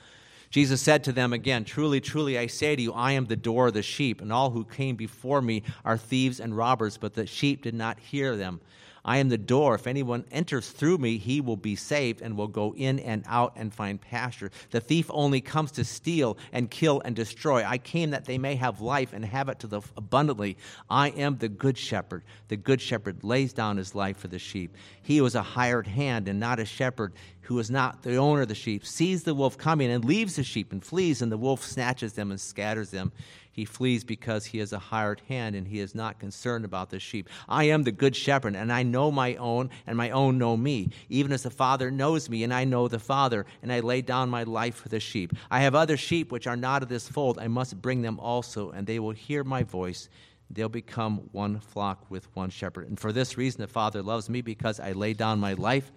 Jesus said to them again, Truly, truly, I say to you, I am the door of the sheep, and all who came before me are thieves and robbers, but the sheep did not hear them. I am the door. If anyone enters through me, he will be saved and will go in and out and find pasture. The thief only comes to steal and kill and destroy. I came that they may have life and have it to the abundantly. I am the good shepherd. The good shepherd lays down his life for the sheep. He was a hired hand and not a shepherd who is not the owner of the sheep, sees the wolf coming and leaves the sheep and flees, and the wolf snatches them and scatters them. He flees because he is a hired hand and he is not concerned about the sheep. I am the good shepherd, and I know my own, and my own know me, even as the Father knows me, and I know the Father, and I lay down my life for the sheep. I have other sheep which are not of this fold. I must bring them also, and they will hear my voice. They'll become one flock with one shepherd. And for this reason, the Father loves me because I lay down my life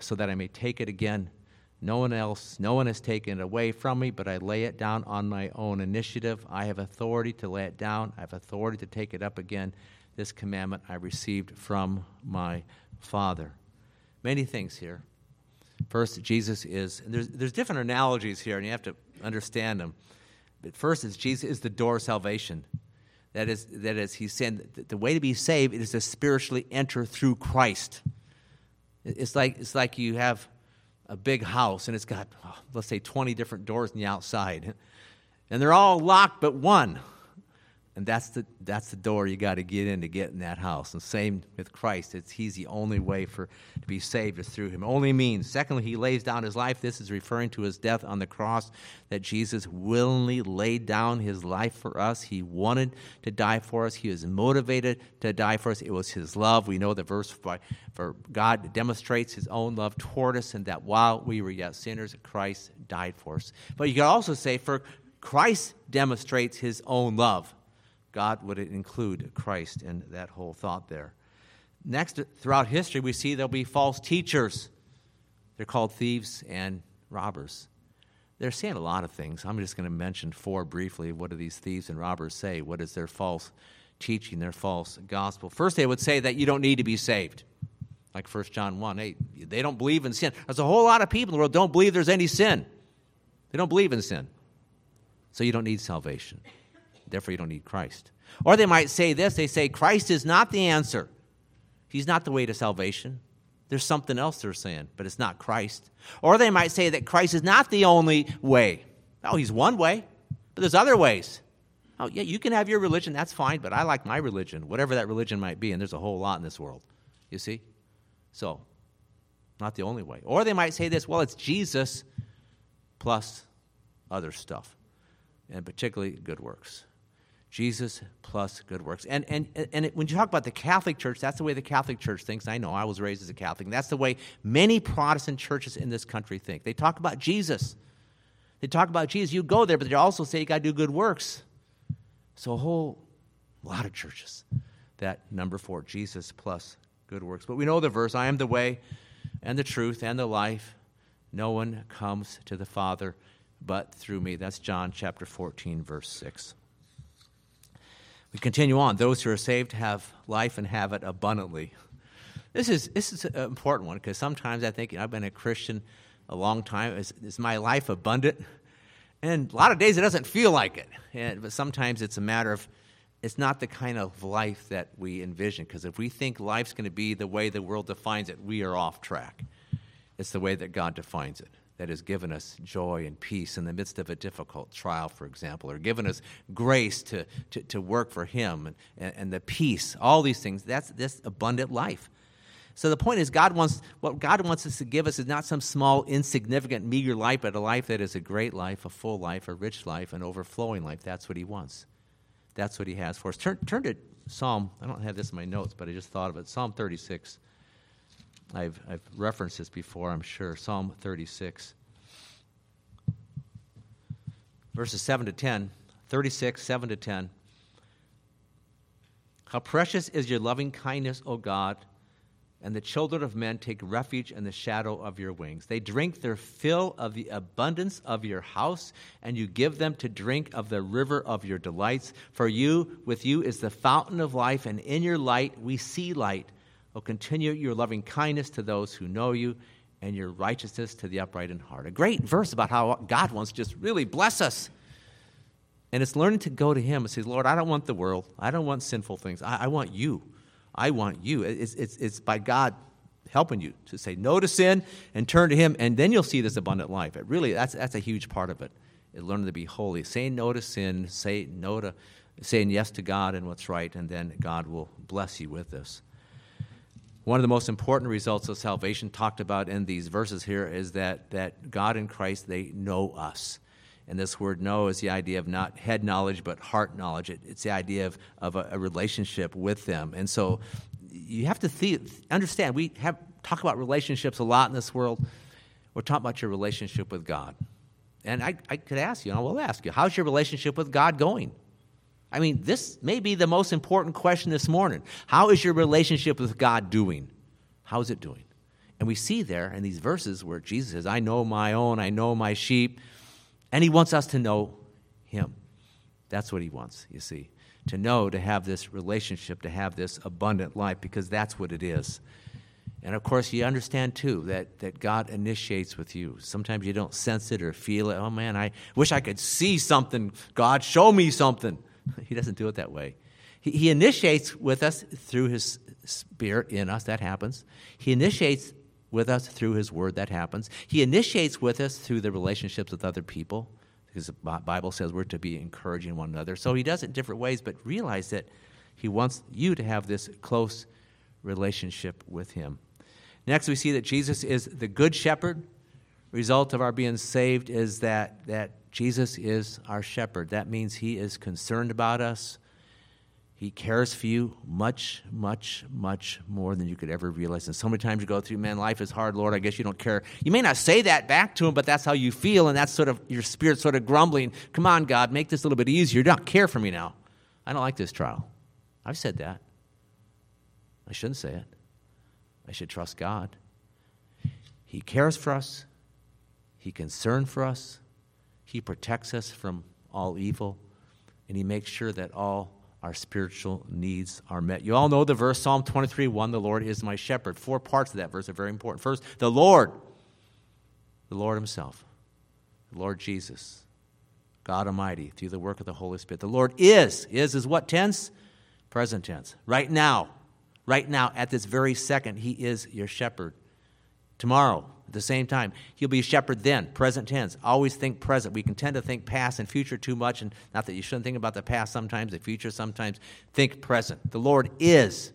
so that I may take it again. No one else, no one has taken it away from me, but I lay it down on my own initiative. I have authority to lay it down, I have authority to take it up again. This commandment I received from my Father. Many things here. First, Jesus is, there's, there's different analogies here, and you have to understand them. But first, is Jesus is the door of salvation. That is, that is, he's saying the way to be saved is to spiritually enter through Christ. It's like, it's like you have a big house and it's got, oh, let's say, 20 different doors on the outside. And they're all locked but one. And that's the, that's the door you got to get in to get in that house. And same with Christ. It's, he's the only way for to be saved is through him. Only means. Secondly, he lays down his life. This is referring to his death on the cross, that Jesus willingly laid down his life for us. He wanted to die for us. He was motivated to die for us. It was his love. We know the verse for, for God demonstrates his own love toward us, and that while we were yet sinners, Christ died for us. But you could also say, for Christ demonstrates his own love God would include Christ in that whole thought there. Next, throughout history, we see there'll be false teachers. They're called thieves and robbers. They're saying a lot of things. I'm just going to mention four briefly. What do these thieves and robbers say? What is their false teaching, their false gospel? First, they would say that you don't need to be saved. Like 1 John 1 8. They don't believe in sin. There's a whole lot of people in the world don't believe there's any sin. They don't believe in sin. So you don't need salvation. Therefore, you don't need Christ. Or they might say this they say, Christ is not the answer. He's not the way to salvation. There's something else they're saying, but it's not Christ. Or they might say that Christ is not the only way. Oh, he's one way, but there's other ways. Oh, yeah, you can have your religion, that's fine, but I like my religion, whatever that religion might be, and there's a whole lot in this world. You see? So, not the only way. Or they might say this well, it's Jesus plus other stuff, and particularly good works. Jesus plus good works. And, and, and it, when you talk about the Catholic Church, that's the way the Catholic Church thinks. I know I was raised as a Catholic. That's the way many Protestant churches in this country think. They talk about Jesus. They talk about Jesus. You go there, but they also say you got to do good works. So a whole lot of churches that number four, Jesus plus good works. But we know the verse I am the way and the truth and the life. No one comes to the Father but through me. That's John chapter 14, verse 6. We continue on. Those who are saved have life and have it abundantly. This is, this is an important one because sometimes I think you know, I've been a Christian a long time. Is, is my life abundant? And a lot of days it doesn't feel like it. And, but sometimes it's a matter of it's not the kind of life that we envision. Because if we think life's going to be the way the world defines it, we are off track. It's the way that God defines it. That has given us joy and peace in the midst of a difficult trial, for example, or given us grace to, to, to work for Him and, and, the peace, all these things. That's this abundant life. So the point is, God wants what God wants us to give us is not some small, insignificant, meager life, but a life that is a great life, a full life, a rich life, an overflowing life. That's what He wants. That's what He has for us. Turn, turn to Psalm. I don't have this in my notes, but I just thought of it. Psalm 36. I've, I've referenced this before, I'm sure. Psalm 36, verses 7 to 10. 36, 7 to 10. How precious is your loving kindness, O God! and the children of men take refuge in the shadow of your wings. They drink their fill of the abundance of your house, and you give them to drink of the river of your delights. For you, with you, is the fountain of life, and in your light we see light. O continue your loving kindness to those who know you, and your righteousness to the upright in heart. A great verse about how God wants to just really bless us. And it's learning to go to Him and say, Lord, I don't want the world. I don't want sinful things. I, I want you. I want you. It's, it's, it's by God helping you to say no to sin and turn to Him, and then you'll see this abundant life. It really, that's, that's a huge part of it. it learning to be holy. Saying no to sin, say no to, saying yes to God and what's right, and then God will bless you with this. One of the most important results of salvation talked about in these verses here is that, that God in Christ, they know us. And this word know is the idea of not head knowledge, but heart knowledge. It, it's the idea of, of a, a, relationship with them. And so you have to understand, we have talk about relationships a lot in this world. We're talking about your relationship with God. And I, I could ask you, and I will ask you, how's your relationship with God going? I mean, this may be the most important question this morning. How is your relationship with God doing? How is it doing? And we see there in these verses where Jesus says, I know my own, I know my sheep. And he wants us to know him. That's what he wants, you see. To know, to have this relationship, to have this abundant life, because that's what it is. And of course, you understand too that, that God initiates with you. Sometimes you don't sense it or feel it. Oh man, I wish I could see something. God, show me something. He doesn't do it that way. He, he initiates with us through His Spirit in us. That happens. He initiates with us through His Word. That happens. He initiates with us through the relationships with other people, because the Bible says we're to be encouraging one another. So He does it different ways, but realize that He wants you to have this close relationship with Him. Next, we see that Jesus is the Good Shepherd. Result of our being saved is that, that Jesus is our shepherd. That means He is concerned about us. He cares for you much, much, much more than you could ever realize. And so many times you go through, man, life is hard, Lord. I guess you don't care. You may not say that back to him, but that's how you feel, and that's sort of your spirit sort of grumbling. Come on, God, make this a little bit easier. You don't care for me now. I don't like this trial. I've said that. I shouldn't say it. I should trust God. He cares for us. He concerned for us. He protects us from all evil. And he makes sure that all our spiritual needs are met. You all know the verse, Psalm 23 1, the Lord is my shepherd. Four parts of that verse are very important. First, the Lord, the Lord Himself, the Lord Jesus, God Almighty, through the work of the Holy Spirit. The Lord is. Is is what tense? Present tense. Right now, right now, at this very second, He is your shepherd. Tomorrow, the same time. He'll be a shepherd then, present tense. Always think present. We can tend to think past and future too much, and not that you shouldn't think about the past sometimes, the future sometimes. Think present. The Lord is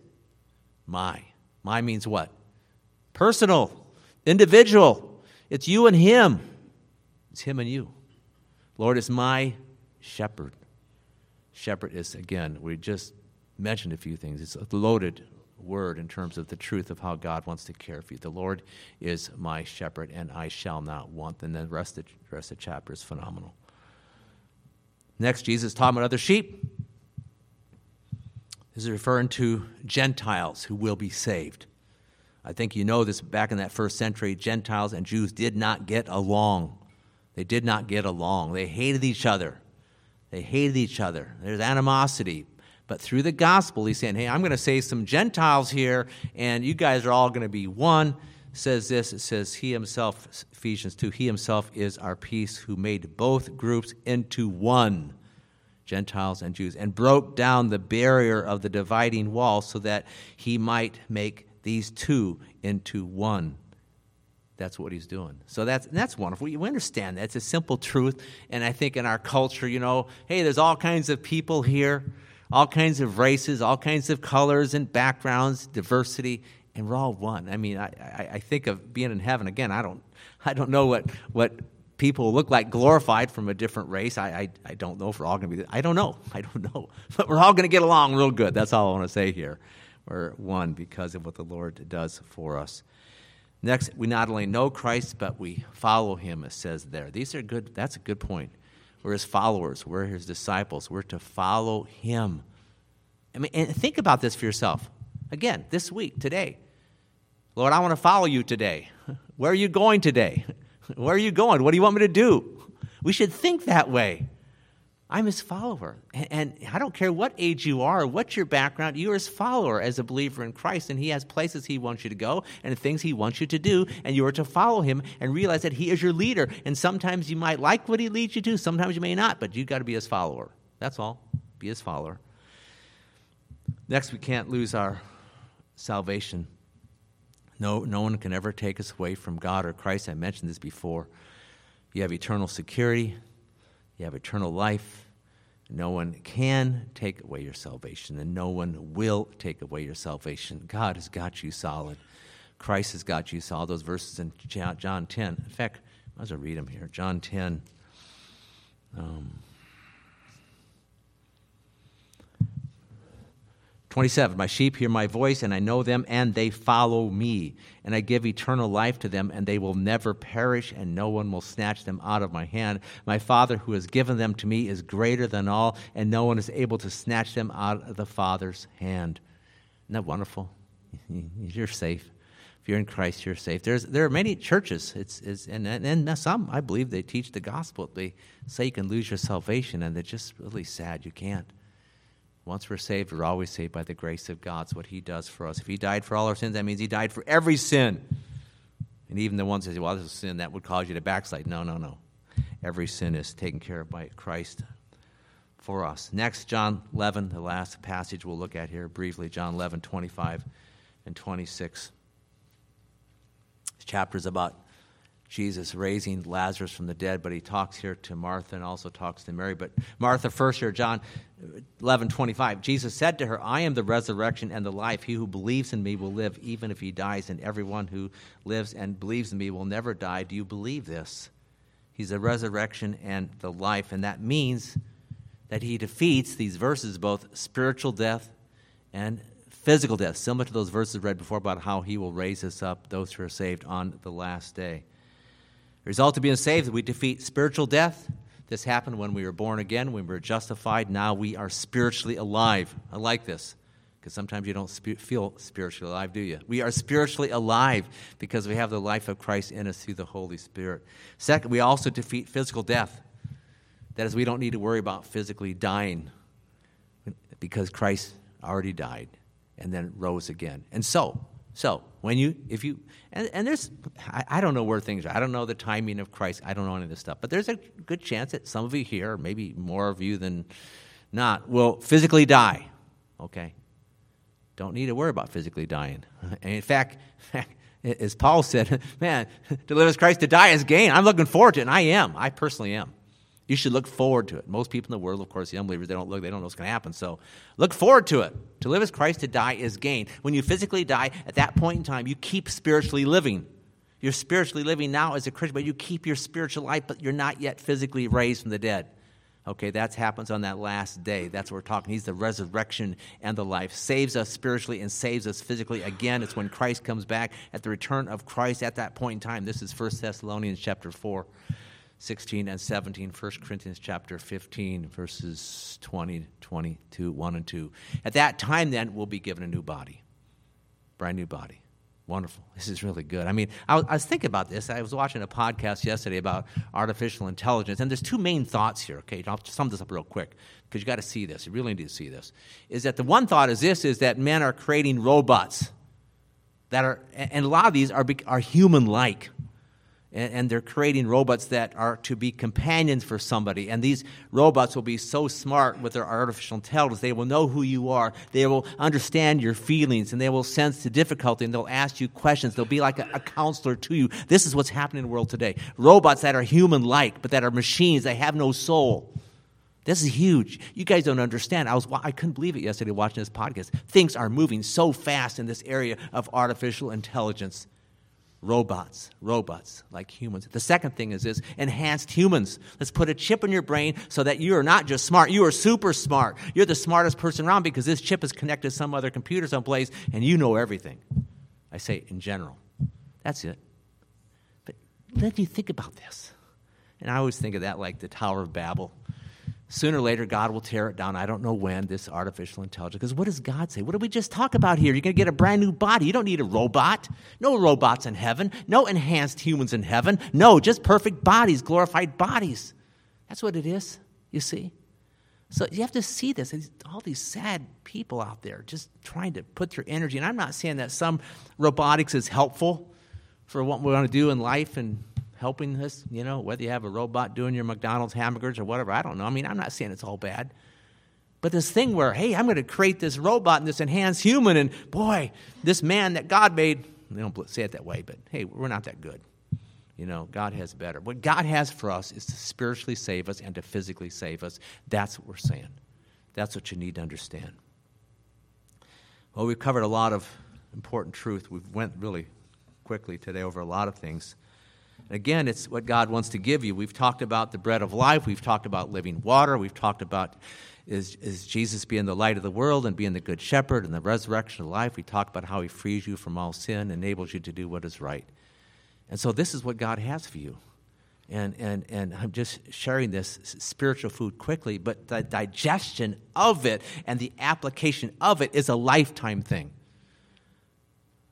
my. My means what? Personal, individual. It's you and Him. It's Him and you. Lord is my shepherd. Shepherd is, again, we just mentioned a few things. It's loaded word in terms of the truth of how God wants to care for you. The Lord is my shepherd, and I shall not want. And the rest of the, rest of the chapter is phenomenal. Next, Jesus talking about other sheep. This is referring to Gentiles who will be saved. I think you know this back in that first century, Gentiles and Jews did not get along. They did not get along. They hated each other. They hated each other. There's animosity. But through the gospel, he's saying, hey, I'm going to save some Gentiles here, and you guys are all going to be one. says this it says, He himself, Ephesians 2, He himself is our peace, who made both groups into one. Gentiles and Jews, and broke down the barrier of the dividing wall so that he might make these two into one. that's what he's doing. So that's, that's wonderful. We understand that. It's a simple truth. And I think in our culture, you know, hey, there's all kinds of people here, all kinds of races, all kinds of colors and backgrounds, diversity, and we're all one. I mean, I, I, I think of being in heaven. Again, I don't, I don't know what, what people look like glorified from a different race. I, I, I don't know if we're all going to be, I don't know. I don't know. But we're all going to get along real good. That's all I want to say here. We're one because of what the Lord does for us. Next, we not only know Christ, but we follow him, it says there. These are good, that's a good point. We're his followers, we're his disciples, we're to follow him. I mean, and think about this for yourself. Again, this week, today. Lord, I want to follow you today. Where are you going today? Where are you going? What do you want me to do? We should think that way. I'm his follower. And, I don't care what age you are, what's your background, you're his follower as a believer in Christ. And he has places he wants you to go and things he wants you to do. And you are to follow him and realize that he is your leader. And sometimes you might like what he leads you to, sometimes you may not, but you've got to be his follower. That's all. Be his follower. Next, we can't lose our salvation. No, no one can ever take us away from God or Christ. I mentioned this before. You have eternal security, you have eternal life. No one can take away your salvation, and no one will take away your salvation. God has got you solid. Christ has got you solid. Those verses in John 10. In fact, I was going to read them here. John 10. Um, 27 My sheep hear my voice, and I know them, and they follow me. And I give eternal life to them, and they will never perish, and no one will snatch them out of my hand. My Father, who has given them to me, is greater than all, and no one is able to snatch them out of the Father's hand. Isn't that wonderful? You're safe. If you're in Christ, you're safe. There's, there are many churches, it's, it's, and, and some, I believe, they teach the gospel. They say you can lose your salvation, and they're just really sad you can't. Once we're saved, we're always saved by the grace of God. It's what He does for us. If He died for all our sins, that means He died for every sin. And even the ones that say, well, this is a sin that would cause you to backslide. No, no, no. Every sin is taken care of by Christ for us. Next, John 11, the last passage we'll look at here briefly. John 11, 25 and 26. This chapter is about Jesus raising Lazarus from the dead, but he talks here to Martha and also talks to Mary. But Martha first here, John 11, 25. Jesus said to her, I am the resurrection and the life. He who believes in me will live even if he dies, and everyone who lives and believes in me will never die. Do you believe this? He's the resurrection and the life, and that means that he defeats these verses, both spiritual death and physical death, similar to those verses read before about how he will raise us up, those who are saved, on the last day. Result of being saved we defeat spiritual death. This happened when we were born again, when we were justified. Now we are spiritually alive. I like this because sometimes you don't spe- feel spiritually alive, do you? We are spiritually alive because we have the life of Christ in us through the Holy Spirit. Second, we also defeat physical death. That is, we don't need to worry about physically dying because Christ already died and then rose again. And so, so, when you, if you, and, and there's, I, I, don't know where things are. I don't know the timing of Christ. I don't know any of this stuff. But there's a good chance that some of you here, maybe more of you than not, will physically die. Okay? Don't need to worry about physically dying. And in fact, as Paul said, man, to live as Christ, to die is gain. I'm looking forward to it, and I am. I personally am. You should look forward to it. Most people in the world, of course, the unbelievers, they don't look, they don't know what's going to happen. So look forward to it. To live as Christ, to die is gain. When you physically die, at that point in time, you keep spiritually living. You're spiritually living now as a Christian, but you keep your spiritual life, but you're not yet physically raised from the dead. Okay, that happens on that last day. That's what we're talking. He's the resurrection and the life. Saves us spiritually and saves us physically. Again, it's when Christ comes back at the return of Christ at that point in time. This is 1 Thessalonians chapter 4. 16 and 17, 1 Corinthians chapter 15, verses 20, 22, 1 and 2. At that time, then, we'll be given a new body, brand new body. Wonderful. This is really good. I mean, I was, I was, thinking about this. I was watching a podcast yesterday about artificial intelligence, and there's two main thoughts here. Okay, I'll sum this up real quick because you got to see this. You really need to see this. Is that the one thought is this: is that men are creating robots that are, and a lot of these are are human-like and, they're creating robots that are to be companions for somebody. And these robots will be so smart with their artificial intelligence. They will know who you are. They will understand your feelings and they will sense the difficulty and they'll ask you questions. They'll be like a, a counselor to you. This is what's happening in the world today. Robots that are human like, but that are machines. They have no soul. This is huge. You guys don't understand. I was I couldn't believe it yesterday watching this podcast. Things are moving so fast in this area of artificial intelligence robots, robots like humans. The second thing is this enhanced humans. Let's put a chip in your brain so that you are not just smart, you are super smart. You're the smartest person around because this chip is connected to some other computer someplace and you know everything. I say in general. That's it. But let me think about this. And I always think of that like the Tower of Babel. Sooner or later, God will tear it down. I don't know when, this artificial intelligence. Because what does God say? What did we just talk about here? You're going to get a brand new body. You don't need a robot. No robots in heaven. No enhanced humans in heaven. No, just perfect bodies, glorified bodies. That's what it is, you see? So you have to see this. All these sad people out there just trying to put their energy. And I'm not saying that some robotics is helpful for what we want to do in life and helping us, you know, whether you have a robot doing your McDonald's hamburgers or whatever, I don't know. I mean, I'm not saying it's all bad. But this thing where, hey, I'm going to create this robot and this enhanced human, and boy, this man that God made, they don't say it that way, but hey, we're not that good. You know, God has better. What God has for us is to spiritually save us and to physically save us. That's what we're saying. That's what you need to understand. Well, we've covered a lot of important truth. We've went really quickly today over a lot of things. Again, it's what God wants to give you. We've talked about the bread of life. We've talked about living water. We've talked about is, is Jesus being the light of the world and being the good shepherd and the resurrection of life. We talked about how he frees you from all sin, enables you to do what is right. And so this is what God has for you. And, and, and I'm just sharing this spiritual food quickly, but the digestion of it and the application of it is a lifetime thing.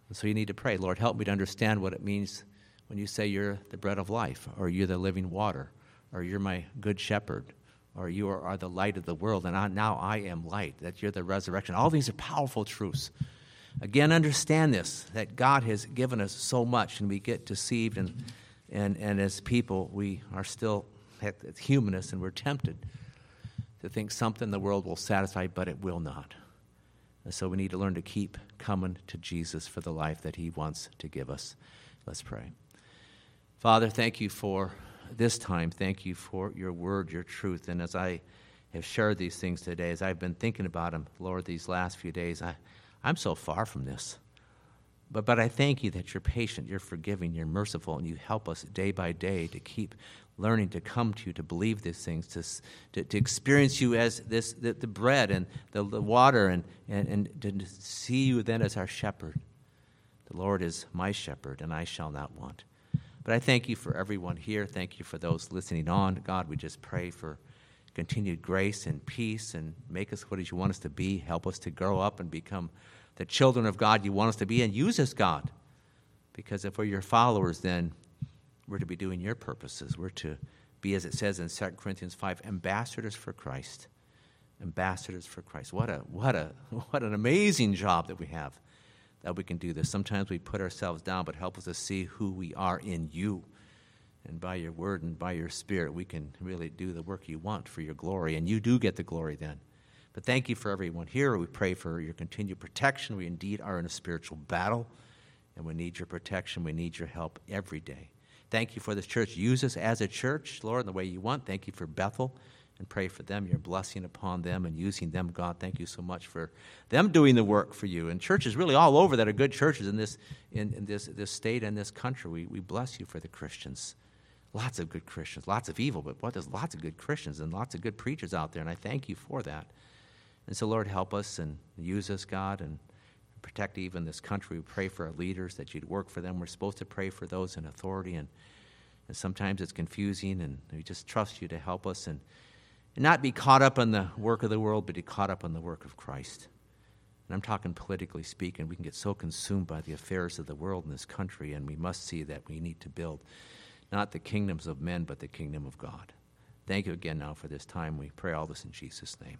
And so you need to pray, Lord, help me to understand what it means when you say you're the bread of life, or you're the living water, or you're my good shepherd, or you are, are the light of the world, and I, now I am light, that you're the resurrection. All these are powerful truths. Again, understand this that God has given us so much, and we get deceived, and, and, and as people, we are still humanists, and we're tempted to think something the world will satisfy, but it will not. And so we need to learn to keep coming to Jesus for the life that He wants to give us. Let's pray. Father, thank you for this time. Thank you for your word, your truth. And as I have shared these things today, as I've been thinking about them, Lord, these last few days, I, I'm so far from this. But, but I thank you that you're patient, you're forgiving, you're merciful, and you help us day by day to keep learning to come to you, to believe these things, to, to, to experience you as this, the, the bread and the, the water, and, and, and to see you then as our shepherd. The Lord is my shepherd, and I shall not want. But I thank you for everyone here. Thank you for those listening on. God, we just pray for continued grace and peace and make us what you want us to be. Help us to grow up and become the children of God you want us to be and use us, God. Because if we're your followers, then we're to be doing your purposes. We're to be, as it says in 2 Corinthians 5, ambassadors for Christ. Ambassadors for Christ. What, a, what, a, what an amazing job that we have that we can do this. Sometimes we put ourselves down, but help us to see who we are in you. And by your word and by your spirit, we can really do the work you want for your glory. And you do get the glory then. But thank you for everyone here. We pray for your continued protection. We indeed are in a spiritual battle, and we need your protection. We need your help every day. Thank you for this church. Use us as a church, Lord, in the way you want. Thank you for Bethel and pray for them, your blessing upon them and using them. God, thank you so much for them doing the work for you. And churches really all over that are good churches in this, in, in this, this state and this country. We, we bless you for the Christians. Lots of good Christians, lots of evil, but what, there's lots of good Christians and lots of good preachers out there, and I thank you for that. And so, Lord, help us and use us, God, and protect even this country. We pray for our leaders that you'd work for them. We're supposed to pray for those in authority, and, and sometimes it's confusing, and we just trust you to help us and and not be caught up in the work of the world, but be caught up in the work of Christ. And I'm talking politically speaking. We can get so consumed by the affairs of the world in this country, and we must see that we need to build not the kingdoms of men, but the kingdom of God. Thank you again now for this time. We pray all this in Jesus' name.